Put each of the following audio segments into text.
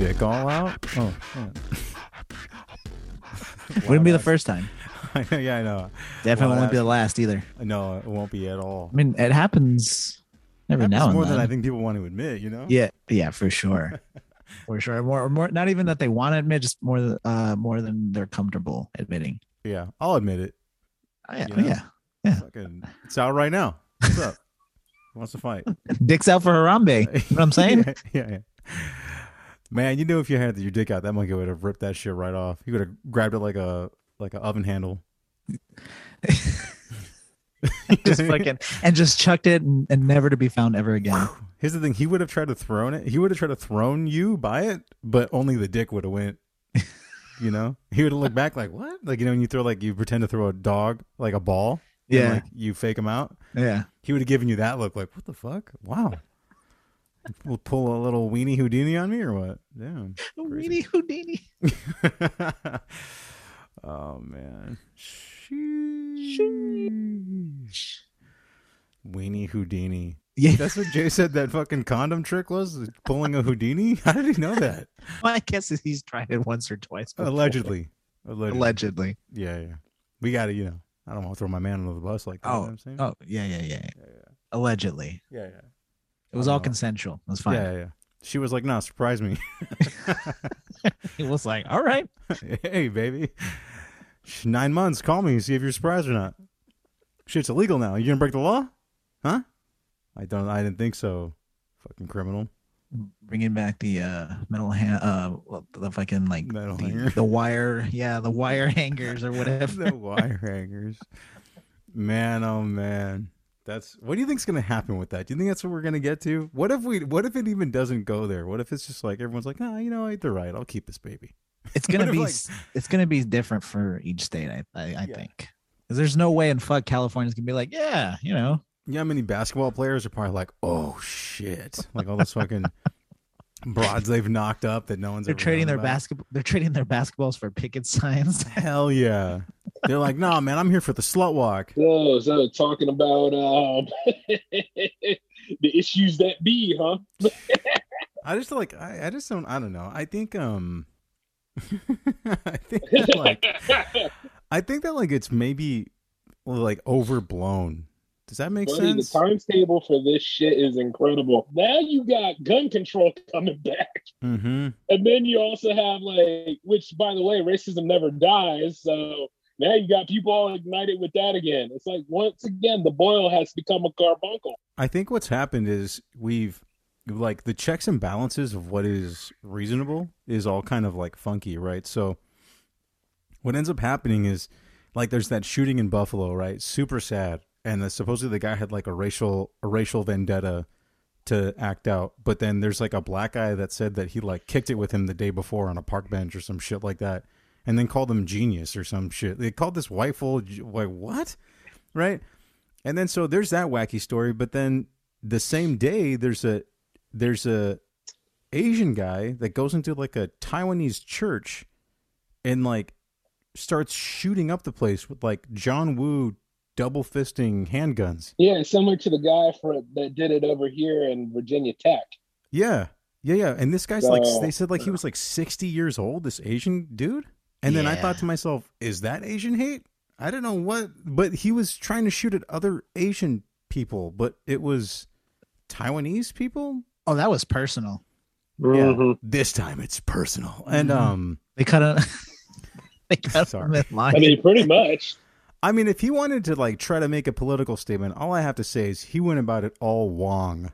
dick all out. Oh, shit. Wouldn't be the first time. yeah, I know. Definitely won't be the last either. No, it won't be at all. I mean, it happens every Happens now and more then. than I think people want to admit. You know. Yeah, yeah, for sure, for sure. More, more. Not even that they want to admit, just more, th- uh, more than they're comfortable admitting. Yeah, I'll admit it. Oh, yeah, You oh, know? yeah. Yeah. Fucking, it's out right now. What's up? Who wants to fight? Dick's out for Harambe. You know what I'm saying? yeah, yeah, yeah. Man, you knew if you had your dick out, that monkey would have ripped that shit right off. He would have grabbed it like a like an oven handle. just fucking and just chucked it and, and never to be found ever again. Here's the thing: he would have tried to thrown it. He would have tried to thrown you by it, but only the dick would have went. You know, he would have looked back like what? Like you know, when you throw like you pretend to throw a dog like a ball. and, Yeah. like, you fake him out. Yeah. He would have given you that look, like what the fuck? Wow. We'll pull a little weenie Houdini on me or what? Damn. Houdini, Houdini. oh man. Weenie Houdini. Yeah. That's what Jay said that fucking condom trick was? Pulling a Houdini? How did he know that? Well, I guess he's tried it once or twice. Allegedly. Allegedly. Allegedly. Yeah, yeah. We got to, you know, I don't want to throw my man under the bus like that. you oh, know Oh, saying? oh, yeah, yeah, yeah. Allegedly. Yeah, yeah. It was all no. consensual. It was fine. Yeah, yeah. She was like, nah, surprise me. He was like, all right. hey, baby. Nine months. Call me. See if you're surprised or not. Shit's illegal now. You gonna break the law? Huh? I don't. I didn't think so. Fucking criminal. Bringing back the uh metal hand, uh, well, the fucking like Metal the, hanger. the wire, yeah, the wire hangers or whatever. the wire hangers. Man, oh man. That's what do you think's gonna happen with that? Do you think that's what we're gonna get to? What if we? What if it even doesn't go there? What if it's just like everyone's like, ah, you know, what, they're right. I'll keep this baby. It's gonna be, like- it's gonna be different for each state. I, I, I Yeah. think. 'Cause there's no way in fuck California's gonna be like, yeah, you know, how many basketball players are probably like, oh shit, like all those fucking broads they've knocked up that no one's. they're ever trading their about? basketball. They're trading their basketballs for picket signs. Hell yeah. They're like, nah, man, I'm here for the slut walk. So, so talking about um, the issues that be, huh? I just like, I, I just don't, I don't know. I think, um, I think that, like, I think that like it's maybe like overblown. Does that make Buddy, the sense? times table for this shit is incredible. Now you got gun control coming back. Mm-hmm. And then you also have like, which by the way, racism never dies. So now you got people all ignited with that again. It's like once again, the boil has become a carbuncle. I think what's happened is we've like the checks and balances of what is reasonable is all kind of like funky, right? So what ends up happening is like there's that shooting in Buffalo, right? Super sad, and the, supposedly the guy had like a racial a racial vendetta to act out, but then there's like a black guy that said that he like kicked it with him the day before on a park bench or some shit like that, and then called him genius or some shit. They called this white fool like what, right? And then so there's that wacky story, but then the same day there's a there's a Asian guy that goes into like a Taiwanese church and like starts shooting up the place with like John Woo double fisting handguns. Yeah, similar to the guy for that did it over here in Virginia Tech. Yeah. Yeah, yeah. And this guy's like they said like he was like 60 years old, this Asian dude. And then I thought to myself, is that Asian hate? I don't know what, but he was trying to shoot at other Asian people, but it was Taiwanese people. oh, that was personal. Mhm. This time it's personal. And Mhm. um They cut a. they cut Sorry. him in line. I mean, pretty much. I mean, if he wanted to like try to make a political statement, all I have to say is he went about it all wrong.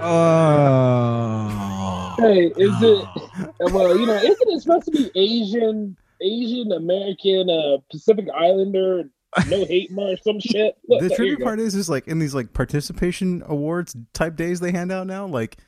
oh. Hey, is it? Well, you know, isn't it supposed to be Asian, Asian American, uh, Pacific Islander, no hate march, some shit? Look, the there you trivia part is, is like in these like participation awards type days they hand out now. Like,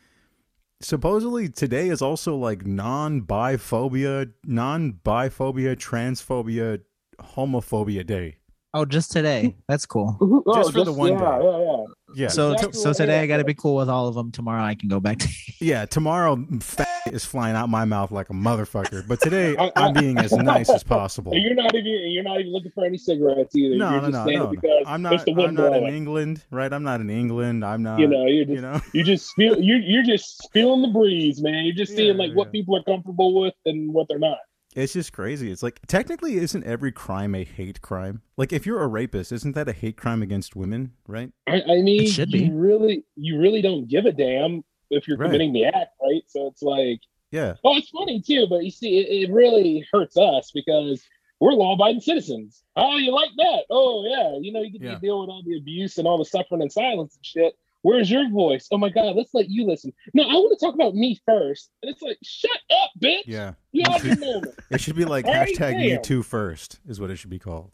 supposedly today is also like non-biphobia, non-biphobia, transphobia, homophobia day. Oh, just today. That's cool. Oh, Just for the one yeah, day. Yeah, yeah. Yeah, So Exactly so today I got to be cool with all of them. Tomorrow I can go back to. yeah. Tomorrow, mm, fat is flying out my mouth like a motherfucker. But today, I- I- I'm being as nice as possible. And you're not even you're not even looking for any cigarettes either. No, you're no, just no, no, no. because I'm it's not. the wind I'm not in. England, right? I'm not in England. I'm not. You know, you're just you know. you just feel you're you're just feeling the breeze, man. You're just seeing Yeah, like what people are comfortable with and what they're not. It's just crazy. It's like technically, isn't every crime a hate crime? Like if you're a rapist, isn't that a hate crime against women? Right? I, I mean, It should you be. really you really don't give a damn if you're Right. committing the act, right? So it's like, Yeah. oh, it's funny too, but you see, it, it really hurts us because we're law-abiding citizens. Oh, you like that? Oh, yeah. You know, you get Yeah. to deal with all the abuse and all the suffering and silence and shit. Where's your voice? Oh my God, let's let you listen. No, I want to talk about me first. And it's like, shut up, bitch. Yeah. You have your moment. It should be like hashtag me too first is what it should be called.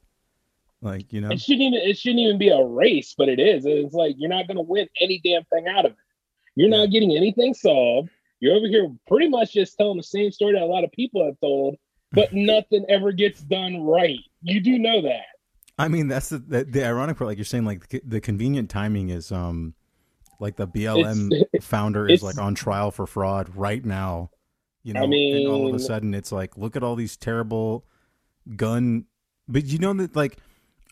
Like you know. It shouldn't even it shouldn't even be a race, but it is. It's like you're not gonna win any damn thing out of it. You're Yeah. not getting anything solved. You're over here pretty much just telling the same story that a lot of people have told, but nothing ever gets done right. You do know that. I mean, that's the, the the ironic part. Like you're saying, like the, the convenient timing is um, like the BLM It's- founder is like on trial for fraud right now. You know, I and all of a sudden it's like, look at all these terrible gun. But you know that like,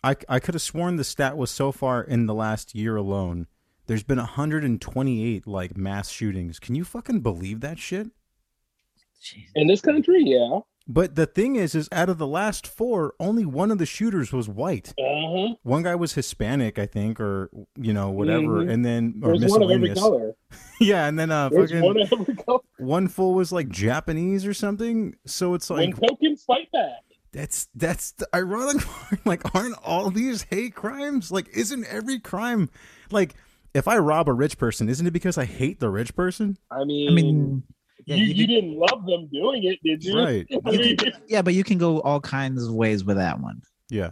I I could have sworn the stat was so far in the last year alone. There's been 128 like mass shootings. Can you fucking believe that shit? In this country, yeah. But the thing is, is out of the last four, only one of the shooters was white. Uh-huh. One guy was Hispanic, I think, or you know whatever, Mhm. and then or There's one of every color. yeah, and then uh, fucking one one, of every color. fool was like Japanese or something. So it's like when tokens fight back. that's that's the ironic part. Like, aren't all these hate crimes? Like, isn't every crime like if I rob a rich person, isn't it because I hate the rich person? I mean, I mean, yeah, you, you you could- didn't love them doing it, did you? Right. I mean, yeah, but you can go all kinds of ways with that one. Yeah.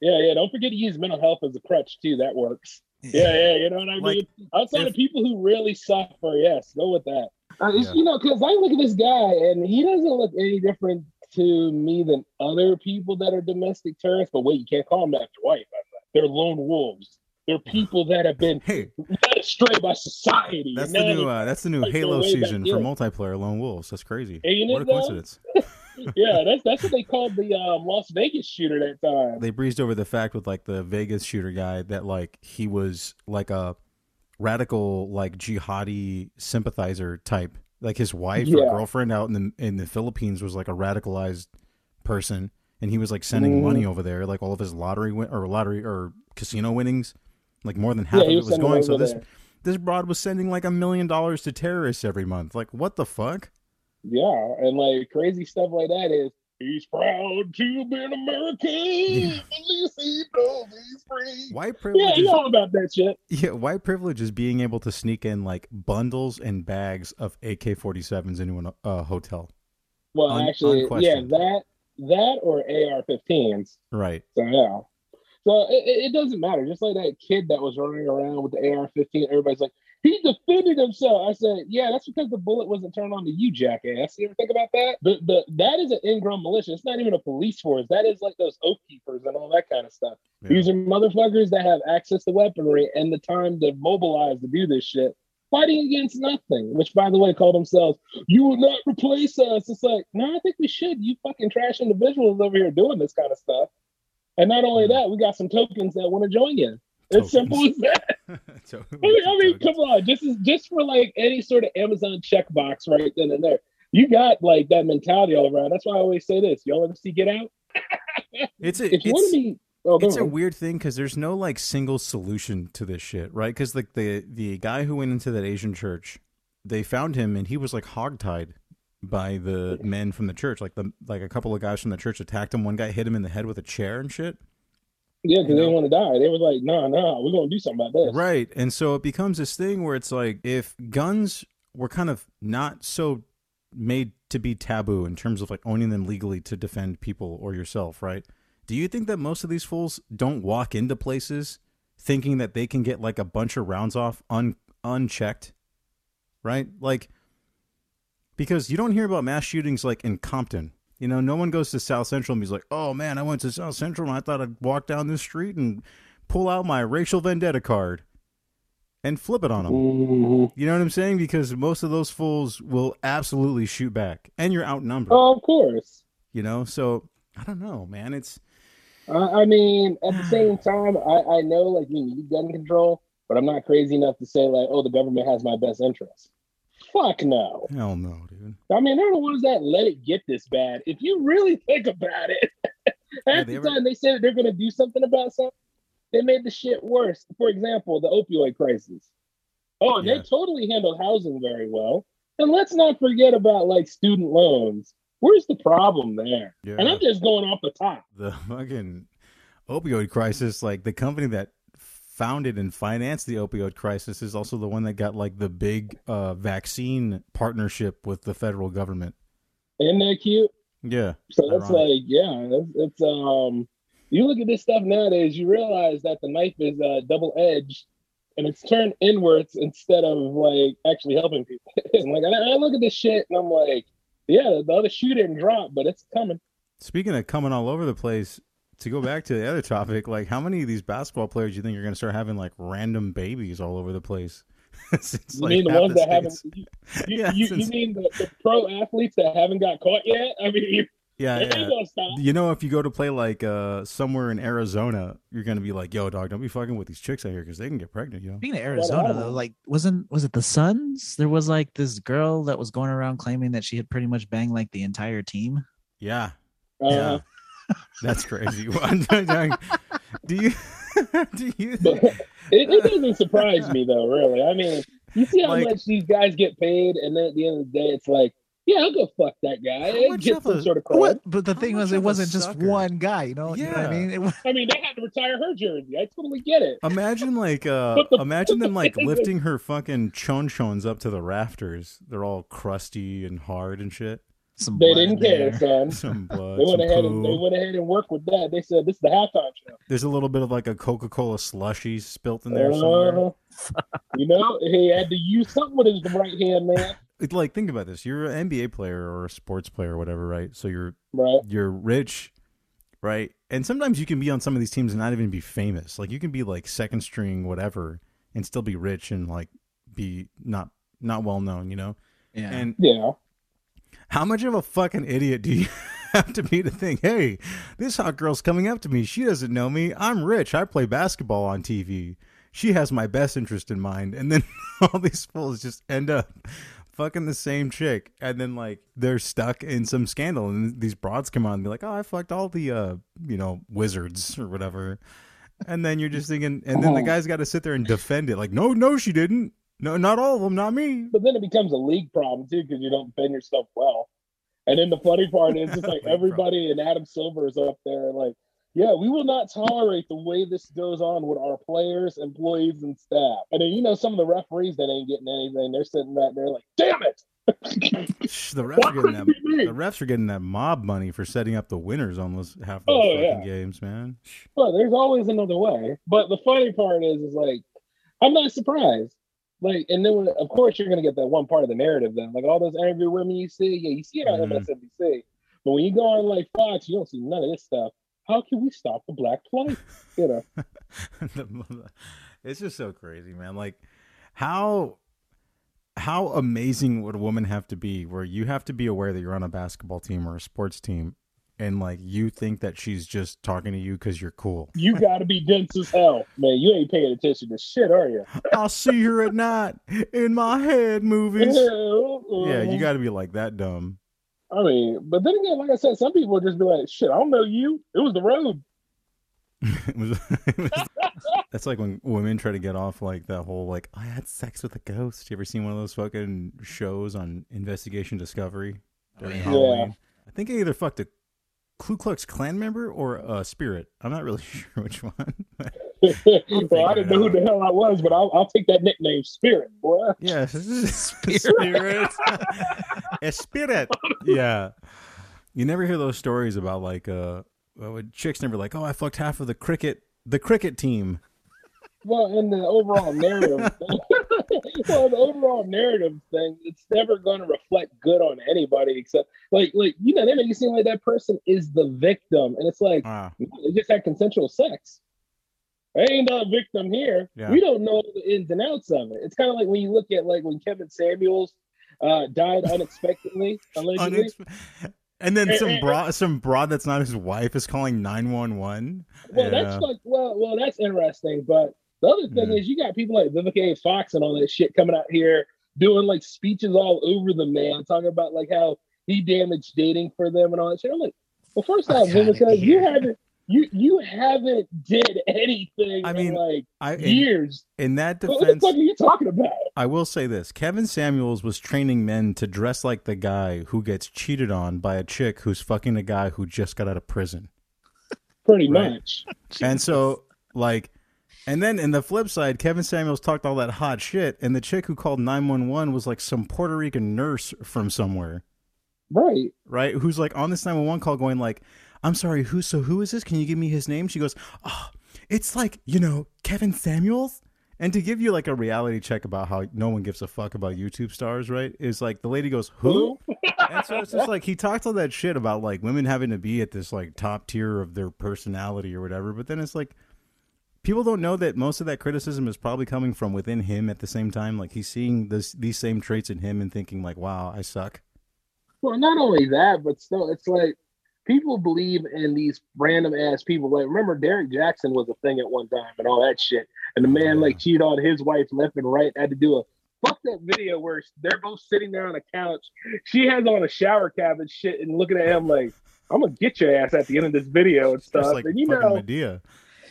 yeah, yeah. Don't forget to use mental health as a crutch too. That works. Yeah, yeah. You know what I Like, mean? Outside if- of people who really suffer, yes, go with that. Uh, Yeah. You know, because I look at this guy and he doesn't look any different to me than other people that are domestic terrorists. But wait, you can't call them that after white. They're lone wolves. They're people that have been Hey, led astray by society. that's the new uh, that's the new like Halo season for multiplayer Lone Wolves. That's crazy. Ain't What a though? coincidence. yeah, that's that's what they called the um, Las Vegas shooter that time. they breezed over the fact with like the Vegas shooter guy that like he was like a radical like jihadi sympathizer type. Like his wife or girlfriend out in the in the Philippines was like a radicalized person, and he was like sending Mhm. money over there, like all of his lottery win- or lottery or casino winnings, like more than half Yeah, of it was going. So this there. this broad was sending like a million dollars to terrorists every month. Like what the fuck? Yeah, and like crazy stuff like that is he's proud to be an American. Yeah. At least he knows he's free. White Yeah, privilege you is know about that shit. Yeah, white privilege is being able to sneak in like bundles and bags of AK 47s into a uh, hotel. Well, Un- actually, yeah, that that or AR-15s. Right. So yeah. So it, it doesn't matter. Just like that kid that was running around with the AR-15, everybody's like, he defended himself. I said, yeah, that's because the bullet wasn't turned on to you, jackass. You ever think about that? The, the that is an in-grown militia. It's not even a police force. That is like those oath keepers and all that kind of stuff. Yeah. These are motherfuckers that have access to weaponry and the time to mobilize to do this shit. Fighting against nothing, which by the way call themselves, you will not replace us. It's like, no, I think we should. You fucking trash individuals over here doing this kind of stuff. And not only that, we got some tokens that want to join you. It's simple as that. I mean, I mean, come on, just as, just for like any sort of Amazon checkbox right then and there. You got like that mentality all around. That's why I always say this. Y'all ever see Get Out? It's a If you want it's, to be, oh, it's a weird thing because there's no like single solution to this shit, right? Because like the the guy who went into that Asian church, they found him and he was like hogtied by the men from the church. Like the like a couple of guys from the church attacked him. One guy hit him in the head with a chair and shit. yeah, because they didn't want to die. They was like, no, no, we're gonna do something about this. Right. And so it becomes this thing where it's like if guns were kind of not so made to be taboo in terms of like owning them legally to defend people or yourself, right? Do you think that most of these fools don't walk into places thinking that they can get like a bunch of rounds off un- unchecked? Right? Like because you don't hear about mass shootings like in Compton You know, no one goes to South Central and he's like, "Oh man, I went to South Central and I thought I'd walk down this street and pull out my racial vendetta card and flip it on them." Mhm. You know what I'm saying? Because most of those fools will absolutely shoot back, and you're outnumbered. Oh, of course. You know, so I don't know, man. It's I, I mean, at the same time, I, I know like you need gun control, but I'm not crazy enough to say like, oh, the government has my best interest. Fuck no. hell no, dude. I mean, they're the ones that let it get this bad. If you really think about it, Yeah, half they the ever- time they said they're going to do something about something, they made the shit worse. For example, the opioid crisis. Oh, Yeah. they totally handled housing very well. And let's not forget about like student loans. Where's the problem there? Yeah. And I'm just going off the top. the fucking opioid crisis, like the company that founded and financed the opioid crisis is also the one that got like the big uh, vaccine partnership with the federal government. Isn't that cute? Yeah. So it's Ironic. like, yeah, it's, it's um. You look at this stuff nowadays, you realize that the knife is uh, double edged, and it's turned inwards instead of like actually helping people. Like I, I look at this shit and I'm like, yeah, the other shoe didn't drop, but it's coming. Speaking of coming all over the place, to go back to the other topic, like how many of these basketball players do you think are going to start having like random babies all over the place? Since, You like, mean the half ones that haven't? You, you, Yeah, you, since- you mean the, the pro athletes that haven't got caught yet? I mean, you, Yeah, yeah. stop. You know, if you go to play like uh somewhere in Arizona, you're gonna be like, "Yo, dog, don't be fucking with these chicks out here because they can get pregnant." You know? Speaking of Arizona, though, like wasn't was it the Suns? There was like this girl that was going around claiming that she had pretty much banged like the entire team. Yeah, Uh, yeah, that's crazy. do you? do you? But it, it doesn't surprise me though, really. I mean, you see how Like- much these guys get paid, and then at the end of the day, it's like, yeah, I'll go fuck that guy. How and Get some a- sort of cred. What? But the How thing was, it wasn't just sucker? one guy. You know, you know what I mean? It was, I mean, they had to retire her jersey. I totally get it. Imagine like uh the- imagine them like lifting her fucking chonchons up to the rafters. They're all crusty and hard and shit. Some They didn't in care, there. son. Some blood. They some went ahead and they went ahead and worked with that. They said this is the halftime show. There's a little bit of like a Coca Cola slushy spilt in there somewhere. Uh, you know, he had to use something with his right hand, man. It's like think about this: you're an NBA player or a sports player or whatever, right? So you're Right? you're rich, right? And sometimes you can be on some of these teams and not even be famous. Like you can be like second string, whatever, and still be rich and like be not not well known, you know. Yeah. And Yeah. How much of a fucking idiot do you have to be to think, hey, this hot girl's coming up to me. She doesn't know me. I'm rich. I play basketball on TV. She has my best interest in mind. And then all these fools just end up fucking the same chick. And then, like, they're stuck in some scandal. And these broads come on and be like, oh, I fucked all the, uh, you know, wizards or whatever. And then you're just thinking, and then the guy's got to sit there and defend it. Like, no, no, she didn't. No, not all of them, not me. But then it becomes a league problem too because you don't defend yourself well. And then the funny part is, it's like everybody and Adam Silver is up there, like, yeah, we will not tolerate the way this goes on with our players, employees, and staff. And then you know some of the referees that ain't getting anything. They're sitting back there like, damn it. The refs are getting that. The refs are getting that mob money for setting up the winners on those half those Oh, fucking yeah. games, man. But there's always another way. But the funny part is, is like, I'm not surprised. Like, and then when, of course you're gonna get that one part of the narrative then, like all those angry women you see, yeah, you see it on Mhm. MSNBC. But when you go on like Fox, you don't see none of this stuff. How can we stop the black plight? You know, it's just so crazy, man. Like how how amazing would a woman have to be where you have to be aware that you're on a basketball team or a sports team and like you think that she's just talking to you because you're cool. you got to be dense as hell, man. You ain't paying attention to shit, are you? I'll see her at night in my head movies. yeah, Yeah, you uh-huh. got to be like that dumb. I mean, but then again, like I said, some people just be like, "Shit, I don't know you. It was the road." It was, it was- that's like when women try to get off like that whole like I had sex with a ghost. You ever seen one of those fucking shows on Investigation Discovery during yeah. Halloween? I think I either fucked a Ku Klux Klan member or a spirit. I'm not really sure which one. well, I it didn't know who the hell I was, but I'll, I'll take that nickname, Spirit, boy. yeah, spirit. a spirit. Yeah. You never hear those stories about like uh, uh chicks never like, oh, I fucked half of the cricket the cricket team. Well, in the overall narrative, well, the overall narrative thing, it's never going to reflect good on anybody except like, like you know, they make it seem like that person is the victim, and it's like they just had consensual sex. They ain't a victim here. Yeah. We don't know the ins and outs of it. It's kind of like when you look at like when Kevin Samuels uh, died unexpectedly, allegedly. unex- and then some broad, some broad that's not his wife is calling nine one one. Well, that's like well, well, that's interesting. But the other thing is, you got people like Vivica A. Fox and all that shit coming out here doing like speeches all over the man, talking about like how he damaged dating for them and all that shit. I'm like, well, first off, Vivica, you haven't you you haven't did anything I in mean, like I in, years. in that defense, What the fuck are you talking about? I will say this: Kevin Samuels was training men to dress like the guy who gets cheated on by a chick who's fucking a guy who just got out of prison. Pretty Right. much. And so, like, and then in the flip side, Kevin Samuels talked all that hot shit, and the chick who called nine one one was like some Puerto Rican nurse from somewhere. Right. right? Who's like on this 911 call going like, I'm sorry, who so who is this? Can you give me his name? She goes, Oh, it's like, you know, Kevin Samuels. And to give you like a reality check about how no one gives a fuck about YouTube stars, right? Is like the lady goes, Who? and so it's just like he talked all that shit about like women having to be at this like top tier of their personality or whatever, but then it's like people don't know that most of that criticism is probably coming from within him at the same time. Like he's seeing this these same traits in him and thinking like, Wow, I suck. Well, not only that, but still, it's like people believe in these random ass people. Like, remember, Derek Jackson was a thing at one time and all that shit. And the man, like, cheated on his wife left and right. Had to do a fucked up video where they're both sitting there on a couch. She has on a shower cap and shit and looking at him like, I'm gonna get your ass at the end of this video and stuff. like and you know, Madea.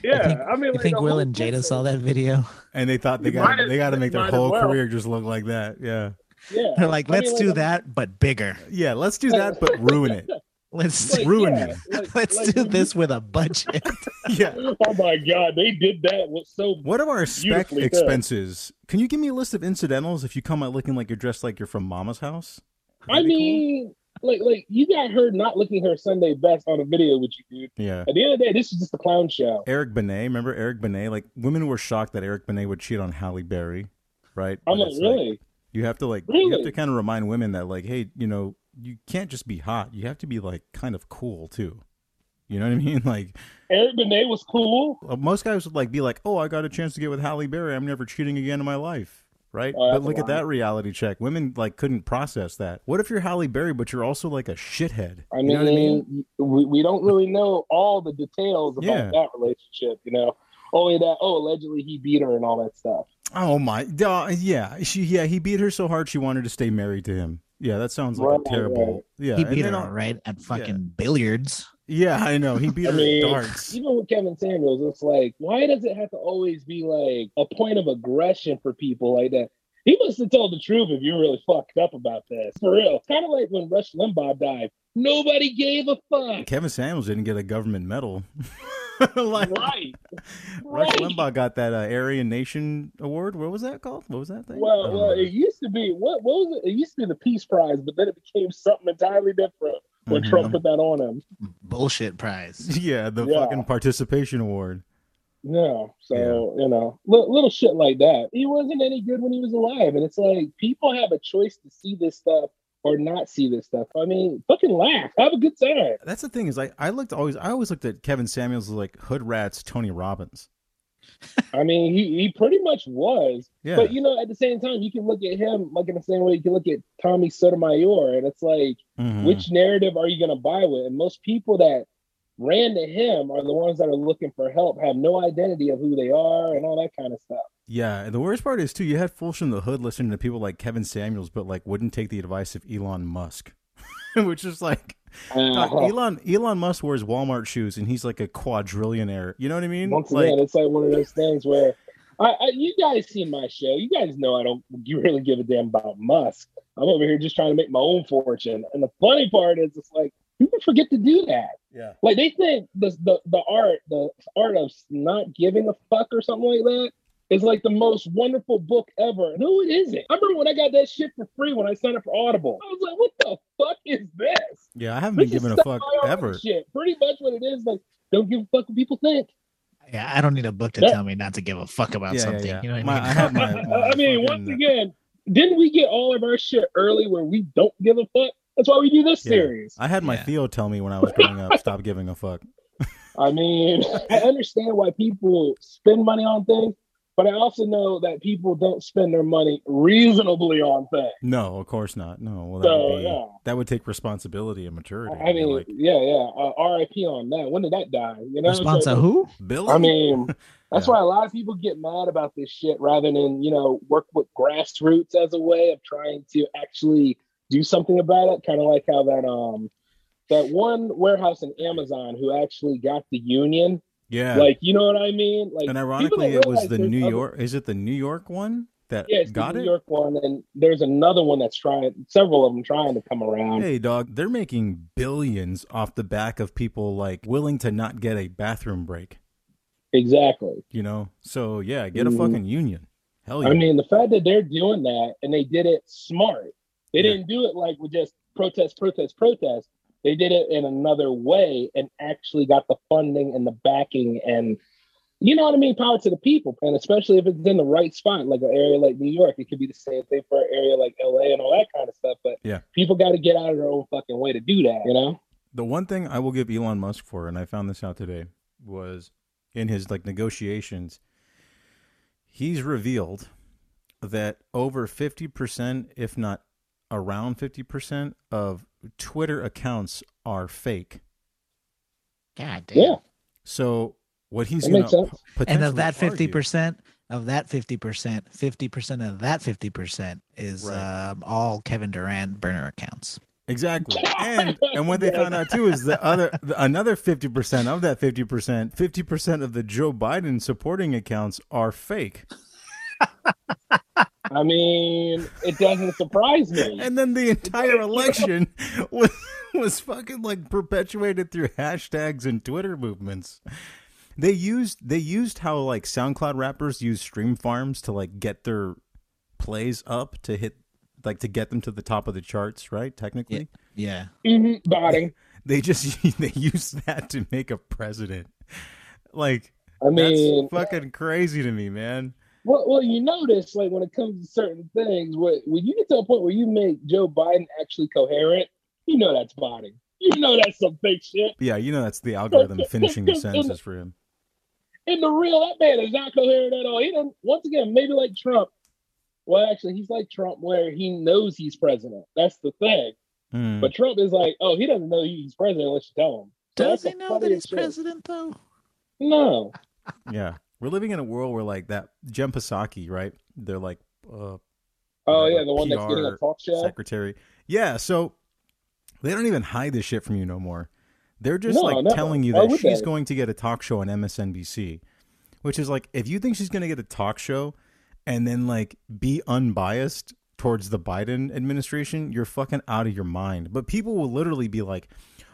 Yeah, I think, I mean, you like, think Will and Jada saw that video? And they thought they got they got to make their whole well. career just look like that. Yeah, Yeah, They're like, let's mean, do like, that, but bigger. yeah. Let's do that, but ruin it. Let's Like, ruin yeah, it. like- let's like, do when this with a budget. Yeah. Oh my god, they did that with so What are our spec Beautifully done. expenses? Can you give me a list of incidentals if you come out looking like you're dressed like you're from Mama's house? I That'd be cool. mean, like, like you got her not looking her Sunday best on a video with you, dude. yeah. At the end of the day, this is just a clown show. Eric Benet, remember Eric Benet? Like women were shocked that Eric Benet would cheat on Halle Berry, right? I'm like, really? you have to like you have to kind of remind women that like, hey, you know, you can't just be hot. You have to be like kind of cool too. You know what I mean? Like Eric Benet was cool. uh, most guys would like be like, "Oh, I got a chance to get with Halle Berry. I'm never cheating again in my life." Right? Oh, but look at that reality check. Women like couldn't process that. What if you're Halle Berry, but you're also like a shithead? I you mean, know I mean? We, we don't really know all the details about Yeah. that relationship, you know. Only that, oh, allegedly he beat her and all that stuff. Oh my, uh, yeah, she, yeah, he beat her so hard she wanted to stay married to him. Yeah, that sounds like Right, a terrible. right. Yeah, he beat then her I'll- right at fucking billiards. Yeah, I know he beat I her mean, darts. even with Kevin Samuels, it's like, why does it have to always be like a point of aggression for people like that? He must have told the truth if you're really fucked up about this. For real. Kind of like when Rush Limbaugh died. Nobody gave a fuck. Kevin Samuels didn't get a government medal. like Right. Rush Right. Limbaugh got that uh, Aryan Nation award. What was that called? What was that thing? Well, well, know. it used to be what? What was it? It used to be the Peace Prize, but then it became something entirely different when Mhm. Trump put that on him. Bullshit prize. yeah, the Yeah. fucking participation award. Yeah, so you know, little, little shit like that. He wasn't any good when he was alive, and it's like people have a choice to see this stuff or not see this stuff. I mean, fucking laugh, have a good time. That's the thing is like I looked always I always looked at Kevin Samuels as like hood rats Tony Robbins. I mean, he he pretty much was, Yeah. but you know, at the same time, you can look at him like in the same way you can look at Tommy Sotomayor, and it's like. Mhm. which narrative are you going to buy with? And most people that ran to him are the ones that are looking for help, have no identity of who they are, and all that kind of stuff. Yeah, and the worst part is too. You had fools from the hood listening to people like Kevin Samuels, but like wouldn't take the advice of Elon Musk, which is like God, Uh, Elon. Elon Musk wears Walmart shoes, and he's like a quadrillionaire. You know what I mean? once like, again, it's like one of those things where I, I, you guys seen my show. You guys know I don't you really give a damn about Musk. I'm over here just trying to make my own fortune. And the funny part is, it's like people forget to do that. yeah, Like they think the the, the art, the art of not giving a fuck or something like that is like the most wonderful book ever. No, it isn't. I remember when I got that shit for free when I signed up for Audible. I was like, what the fuck is this? yeah. I haven't This been is giving a fuck ever. Shit. Pretty much what it is. Like, don't give a fuck what people think. Yeah, I don't need a book to That- tell me not to give a fuck about Yeah, yeah, something. yeah. You know what My- I mean? I my- my I mean, fucking- once again, didn't we get all of our shit early where we don't give a fuck? That's why we do this Yeah. series. I had my Yeah. Theo tell me when I was growing up, stop giving a fuck. I mean, I understand why people spend money on things, but I also know that people don't spend their money reasonably on things. No, of course not. No, well, that, So, would, be, yeah. that would take responsibility and maturity. I mean, like yeah, yeah. Uh, R.I.P. on that. When did that die? You know, Response So- who? Billy. I mean, that's Yeah. why a lot of people get mad about this shit rather than, you know, work with grassroots as a way of trying to actually do something about it. Kind of like how that um that one warehouse in Amazon who actually got the union. Yeah. Like, you know what I mean? Like and ironically, it was the New other- York. Is it the New York one that Yeah, it's got the New it? York one, and there's another one that's trying. Several of them trying to come around. Hey, dog, they're making billions off the back of people like willing to not get a bathroom break. Exactly. You know, so yeah, get a Mhm. fucking union. Hell yeah. I mean, the fact that they're doing that and they did it smart. They Yeah. didn't do it like with just protest, protest, protest. They did it in another way and actually got the funding and the backing and you know what I mean, power to the people. And especially if it's in the right spot, like an area like New York, it could be the same thing for an area like LA and all that kind of stuff. But Yeah. people got to get out of their own fucking way to do that, you know? the one thing I will give Elon Musk for, and I found this out today, was in his like negotiations, he's revealed that over fifty percent, if not around fifty percent, of Twitter accounts are fake. God damn. Yeah. So what he's That going to. And of that fifty percent, of that fifty percent, fifty percent of that fifty percent is Right. um, all Kevin Durant burner accounts. Exactly, and and what they found out too is the other the, another fifty percent of that fifty percent, fifty percent of the Joe Biden supporting accounts are fake, I mean, it doesn't surprise me. and then the entire election was was fucking like perpetuated through hashtags and Twitter movements. They used they used how like SoundCloud rappers use stream farms to like get their plays up to hit like to get them to the top of the charts, right? Technically. Yeah. Mhm, Botting. they just they use that to make a president. Like I mean, that's fucking crazy to me, man. Well, well, you notice, like when it comes to certain things, when, when you get to a point where you make Joe Biden actually coherent, you know that's botting. You know that's some fake shit. Yeah, you know that's the algorithm finishing the sentences for him. In the real, that man is not coherent at all. He don't. Once again, maybe like Trump. Well, actually, he's like Trump, where he knows he's president. That's the thing. Hmm. But Trump is like, oh, he doesn't know he's president unless you tell him. So Does he know that he's shit. president though? No. yeah, we're living in a world where like that Jen Psaki, right? They're like uh, Oh yeah, the one that's getting a talk show. secretary. Yeah, so they don't even hide this shit from you no more. They're just No, like never. telling you that she's they? going to get a talk show on MSNBC, which is like if you think she's going to get a talk show and then like be unbiased towards the Biden administration, you're fucking out of your mind. But people will literally be like,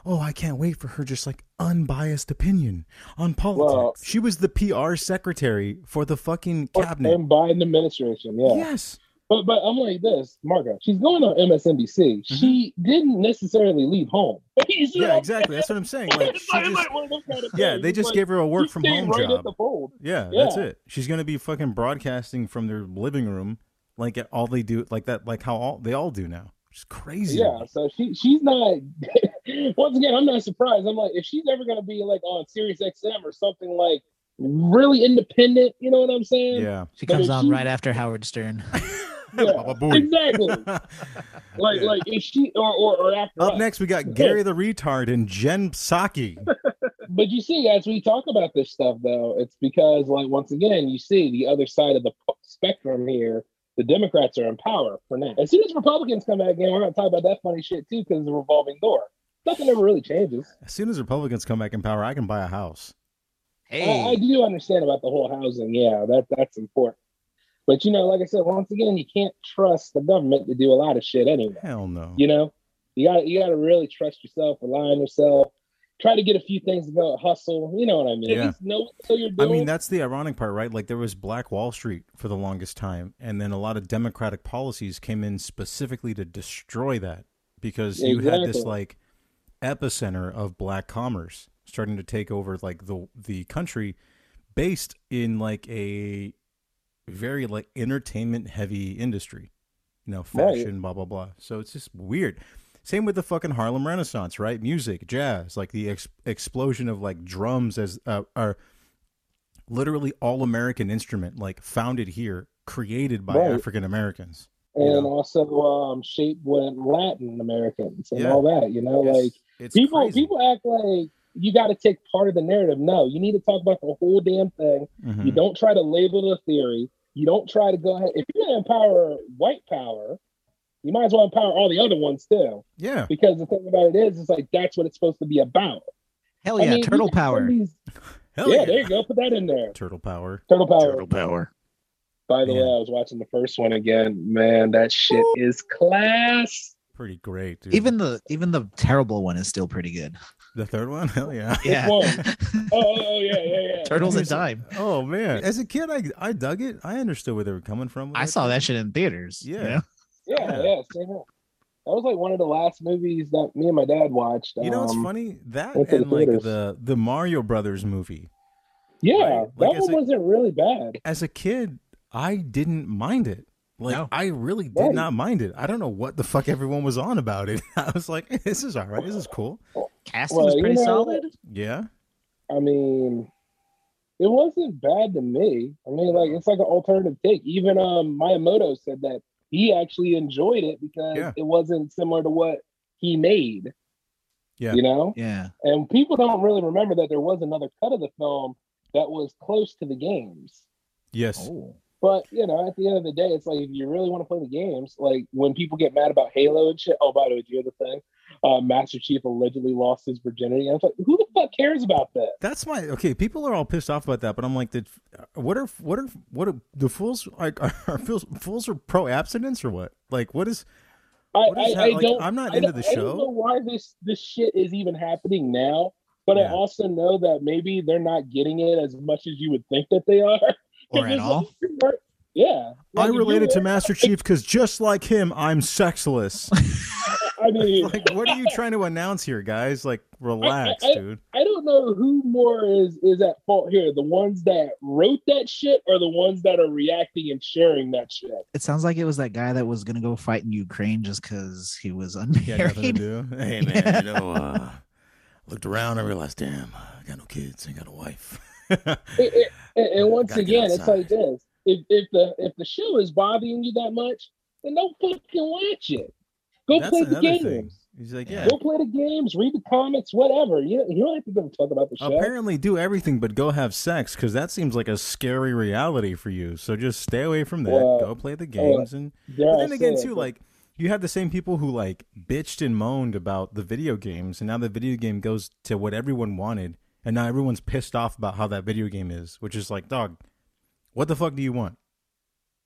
"Oh, I can't wait for her just like unbiased opinion on politics." Well- she was the PR secretary for the fucking cabinet. And Biden administration, yeah. Yes. But but I'm like this, Margo. She's going on MSNBC. She didn't necessarily leave home. Mm-hmm. Yeah, exactly. That's what I'm saying. Like she just like one kind of Yeah, they just like, gave her a work from home right job. At the fold. Yeah, Yeah. that's it. She's gonna be fucking broadcasting from their living room, like all they do, like that, like how all they all do now. It's crazy. Yeah, so she she's not. once again, I'm not surprised. I'm like, if she's ever gonna be like on Sirius XM or something like really independent, you know what I'm saying? yeah. She But comes on she- right after Howard Stern. Yeah, exactly. Like Yeah. like is she or or, or after Up us. next, we got Gary the retard and Jen Psaki. But you see, as we talk about this stuff, though, it's because, like, once again, you see the other side of the spectrum here. The Democrats are in power for now. As soon as Republicans come back in, we're going to talk about that funny shit too, because it's a revolving door. Nothing ever really changes. As soon as Republicans come back in power, I can buy a house. I, I do understand about the whole housing. Yeah, that that's important. But you know, like I said, once again, you can't trust the government to do a lot of shit anyway. Hell no. You know, you got you got to really trust yourself, rely on yourself, try to get a few things to go hustle. You know what I mean? Yeah. Know you're I mean, that's the ironic part, right? Like there was Black Wall Street for the longest time, and then a lot of Democratic policies came in specifically to destroy that because you had this like epicenter of black commerce starting to take over like the the country based in like a very like entertainment heavy industry, you know, Right. fashion, blah blah blah. So it's just weird. Same with the fucking Harlem Renaissance, right? Music, jazz, like the ex- explosion of like drums as uh, are literally all American instrument, like founded here, created by Right. African Americans. and Yeah. also um, shaped with Latin Americans and Yeah. all that. You know, It's- like it's people crazy. people act like you got to take part of the narrative. No, you need to talk about the whole damn thing. Mhm. You don't try to label the theory. You don't try to go ahead. If you're gonna empower white power, you might as well empower all the other ones too. yeah, Because the thing about it is, it's like that's what it's supposed to be about. Hell I yeah, mean, turtle power. these- hell yeah, yeah, there you go. Put that in there. turtle power. Turtle power. Turtle power. By the Yeah. way, I was watching the first one again. Man, that shit is class. Pretty great, dude. Even the even the terrible one is still pretty good. the third one, hell yeah. Yeah. Oh, oh, oh, yeah, yeah, yeah. Turtles in time. Oh man, as a kid, I I dug it. I understood where they were coming from. I it. saw that shit in theaters. you Yeah. know? Yeah, Yeah. yeah, same here. That was like one of the last movies that me and my dad watched. You know what's Um, funny? That went to the and like theaters. the the Mario Brothers movie. Yeah, Right, like that one a- wasn't really bad. As a kid, I didn't mind it. Like No. I really did Right. not mind it. I don't know what the fuck everyone was on about it. I was like, this is all right. This is cool. Casting Well, was you pretty know- solid. Yeah. I mean, it wasn't bad to me. I mean, like it's like an alternative take. Even um Miyamoto said that he actually enjoyed it because Yeah. it wasn't similar to what he made. Yeah. You know? Yeah. And people don't really remember that there was another cut of the film that was close to the games. Yes. Oh. But you know, at the end of the day, it's like if you really want to play the games, like when people get mad about Halo and shit. Oh, by the way, do you hear the thing? Uh, Master Chief allegedly lost his virginity. I was like, who the fuck cares about that? That's my okay. People are all pissed off about that, but I'm like, did what are what are what are the fools like are fools fools are pro abstinence or what? Like, what is? I, is I? I Like, don't. I'm not I into the I don't know show. why this this shit is even happening now. But I also know that maybe they're not getting it as much as you would think that they are. Or at all. Yeah. I Like, if related to Master Chief because just like him, I'm sexless. I mean, like, what are you trying to announce here, guys? Like, relax, I- I- dude. I don't know who more is is at fault here: the ones that wrote that shit, or the ones that are reacting and sharing that shit. It sounds like it was that guy that was gonna go fight in Ukraine just because he was unmarried. Yeah, nothing to unmarried. do. Hey, man, you know, uh, looked around. I realized, damn, I got no kids. I got a wife. It- it- and, and once again, it's outside. like this: if if the if the show is bothering you that much, then don't fucking watch it. Go That's play the games. thing. He's like, yeah. Go play the games. Read the comics. Whatever. You you don't have to go talk about the show. Apparently, do everything but go have sex because that seems like a scary reality for you. So just stay away from that. Well, go play the uh, games, and Dare but then again, say it, too, like you have the same people who like bitched and moaned about the video games, and now the video game goes to what everyone wanted, and now everyone's pissed off about how that video game is, which is like, dog, what the fuck do you want?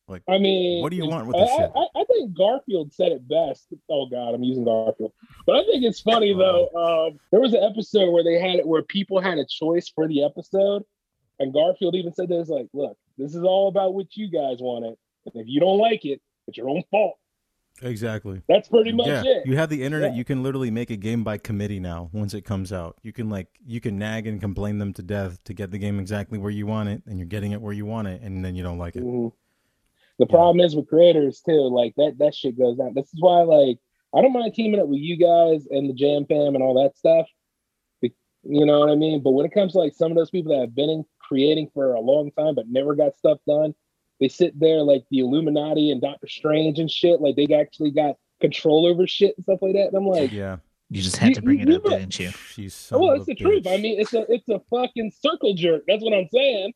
Like, I mean, What do you want with I, this shit? I, I think Garfield said it best. Oh God, I'm using Garfield, but I think it's funny though. Um, there was an episode where they had it where people had a choice for the episode, and Garfield even said this like, "Look, this is all about what you guys wanted, and if you don't like it, it's your own fault." exactly. That's pretty much yeah, it. you have the internet. Yeah. You can literally make a game by committee now. Once it comes out, you can like you can nag and complain them to death to get the game exactly where you want it, and you're getting it where you want it, and then you don't like it. Mhm. The problem is with creators too, like that that shit goes down. This is why like I don't mind teaming up with you guys and the Jam Fam and all that stuff. You know what I mean? But when it comes to like some of those people that have been in creating for a long time but never got stuff done, they sit there like the Illuminati and Doctor Strange and shit, like they actually got control over shit and stuff like that. And I'm like, Yeah, You just had You- to bring it up, you- didn't you? she's son well, it's a the truth. I mean, it's a it's a fucking circle jerk. That's what I'm saying.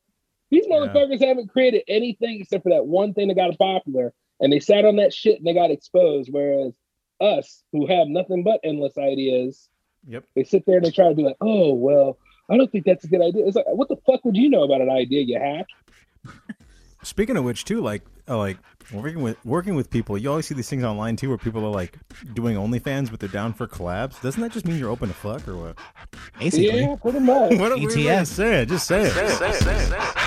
These Yeah. motherfuckers haven't created anything except for that one thing that got popular, and they sat on that shit and they got exposed. Whereas us, who have nothing but endless ideas, Yep. they sit there and they try to be like, "Oh, well, I don't think that's a good idea." It's like, what the fuck would you know about an idea you have? Speaking of which, too, like uh, like working with working with people, you always see these things online too, where people are like doing OnlyFans, but they're down for collabs. Doesn't that just mean you're open to fuck or what? Basically. Yeah, pretty much. What are we ETF. really saying? Just say it.